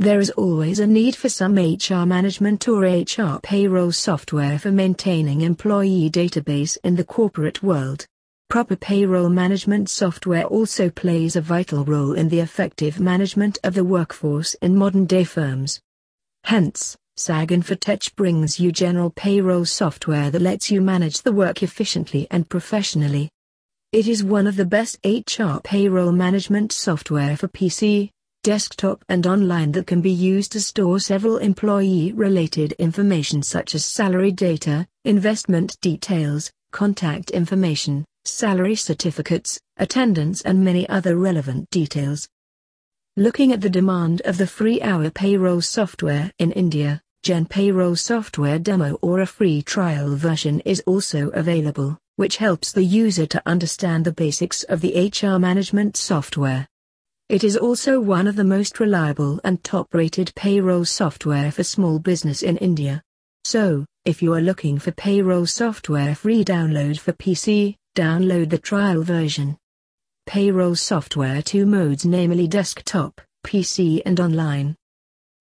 There is always a need for some HR management or HR payroll software for maintaining employee database in the corporate world. Proper payroll management software also plays a vital role in the effective management of the workforce in modern-day firms. Hence, SAG Infotech brings you general payroll software that lets you manage the work efficiently and professionally. It is one of the best HR payroll management software for PC, desktop and online that can be used to store several employee-related information such as salary data, investment details, contact information, salary certificates, attendance and many other relevant details. Looking at the demand of the free hour payroll software in India, Gen Payroll software demo or a free trial version is also available, which helps the user to understand the basics of the HR management software. It is also one of the most reliable and top-rated payroll software for small business in India. So, if you are looking for payroll software free download for PC, download the trial version. Payroll software two modes namely desktop, PC and online.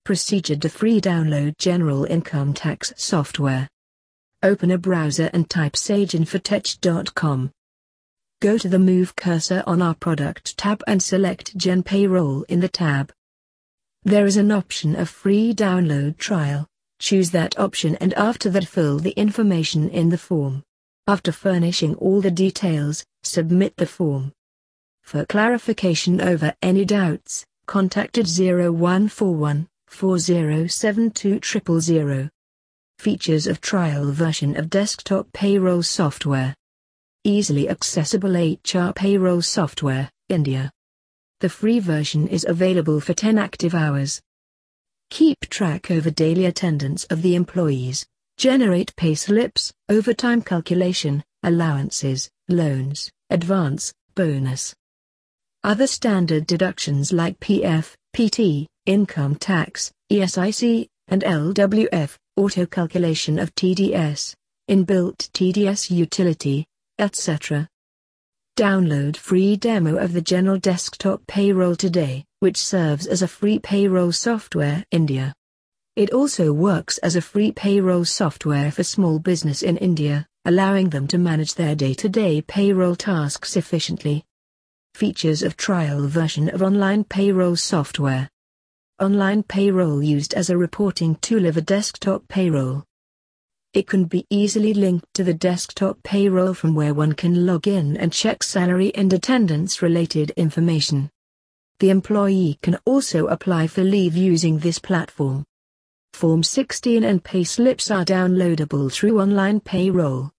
Procedure to free download general income tax software. Open a browser and type saginfotech.com. Go to the Move cursor on our Product tab and select Gen Payroll in the tab. There is an option of free download trial. Choose that option and after that fill the information in the form. After furnishing all the details, submit the form. For clarification over any doubts, contact at 0141 4072 000. Features of trial version of desktop payroll software. Easily accessible HR payroll software, India. The free version is available for 10 active hours. Keep track over daily attendance of the employees, generate pay slips, overtime calculation, allowances, loans, advance, bonus. Other standard deductions like PF, PT, income tax, ESIC, and LWF, auto calculation of TDS, inbuilt TDS utility, etc. Download free demo of the General Desktop Payroll today, which serves as a free payroll software India. It also works as a free payroll software for small business in India, allowing them to manage their day-to-day payroll tasks efficiently. Features of trial version of online payroll software. Online payroll used as a reporting tool of a desktop payroll. It can be easily linked to the desktop payroll from where one can log in and check salary and attendance related information. The employee can also apply for leave using this platform. Form 16 and pay slips are downloadable through online payroll.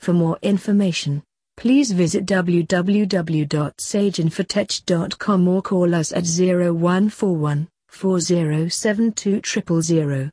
For more information, please visit www.saginfotech.com or call us at 0141 4072 000.